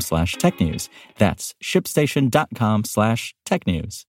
slash technews. That's shipstation.com slash tech news.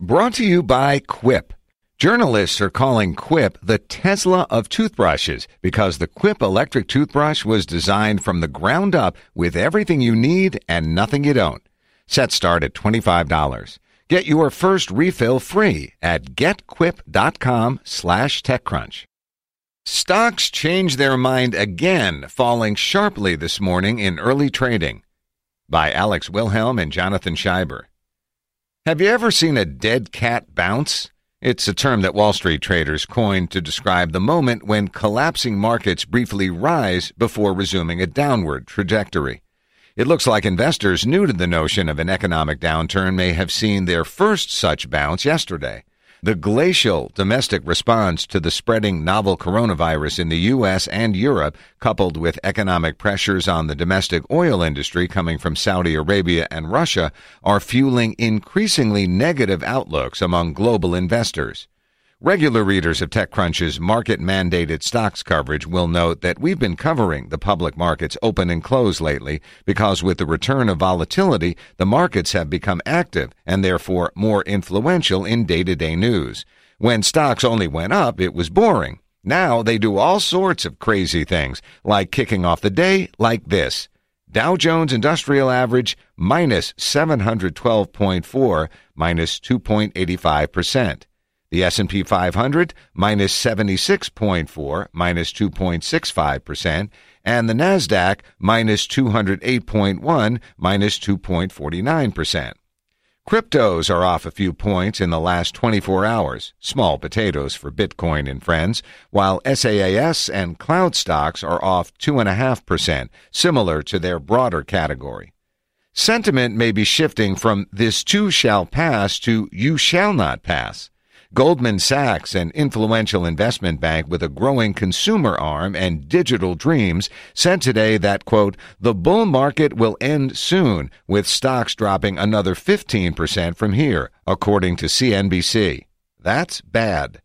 Brought to you by Quip. Journalists are calling Quip the Tesla of toothbrushes because the Quip electric toothbrush was designed from the ground up with everything you need and nothing you don't. Set start at $25. Get your first refill free at getquip.com slash techcrunch. Stocks changed their mind again, falling sharply this morning in early trading. By Alex Wilhelm and Jonathan Shieber. Have you ever seen a dead cat bounce? It's a term that Wall Street traders coined to describe the moment when collapsing markets briefly rise before resuming a downward trajectory. It looks like investors new to the notion of an economic downturn may have seen their first such bounce yesterday. The glacial domestic response to the spreading novel coronavirus in the U.S. and Europe, coupled with economic pressures on the domestic oil industry coming from Saudi Arabia and Russia, are fueling increasingly negative outlooks among global investors. Regular readers of TechCrunch's market mandated stocks coverage will note that we've been covering the public markets open and close lately because with the return of volatility, the markets have become active and therefore more influential in day to day news. When stocks only went up, it was boring. Now they do all sorts of crazy things, like kicking off the day like this. Dow Jones Industrial Average minus 712.4, minus 2.85%. The S&P 500 minus 76.4, minus 2.65%, and the Nasdaq minus 208.1, minus 2.49%. Cryptos are off a few points in the last 24 hours, small potatoes for Bitcoin and friends, while SaaS and cloud stocks are off 2.5%, similar to their broader category. Sentiment may be shifting from this too shall pass to you shall not pass. Goldman Sachs, an influential investment bank with a growing consumer arm and digital dreams, said today that, quote, the bull market will end soon, with stocks dropping another 15% from here, according to CNBC. That's bad.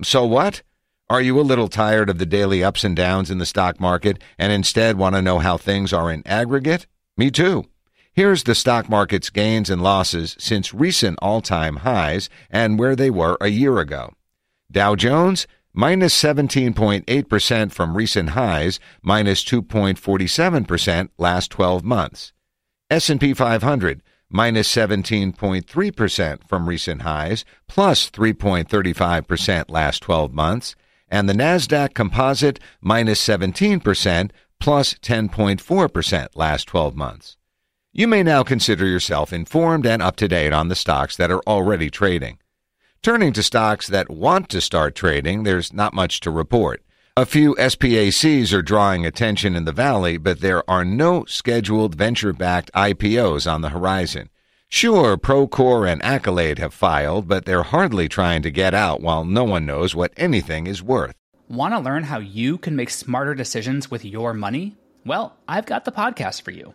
So what? Are you a little tired of the daily ups and downs in the stock market and instead want to know how things are in aggregate? Me too. Here's the stock market's gains and losses since recent all time highs and where they were a year ago. Dow Jones, minus 17.8% from recent highs, minus 2.47% last 12 months. S&P 500, minus 17.3% from recent highs, plus 3.35% last 12 months. And the NASDAQ Composite, minus 17%, plus 10.4% last 12 months. You may now consider yourself informed and up to date on the stocks that are already trading. Turning to stocks that want to start trading, there's not much to report. A few SPACs are drawing attention in the valley, but there are no scheduled venture backed IPOs on the horizon. Sure, Procore and Accolade have filed, but they're hardly trying to get out while no one knows what anything is worth. Want to learn how you can make smarter decisions with your money? Well, I've got the podcast for you.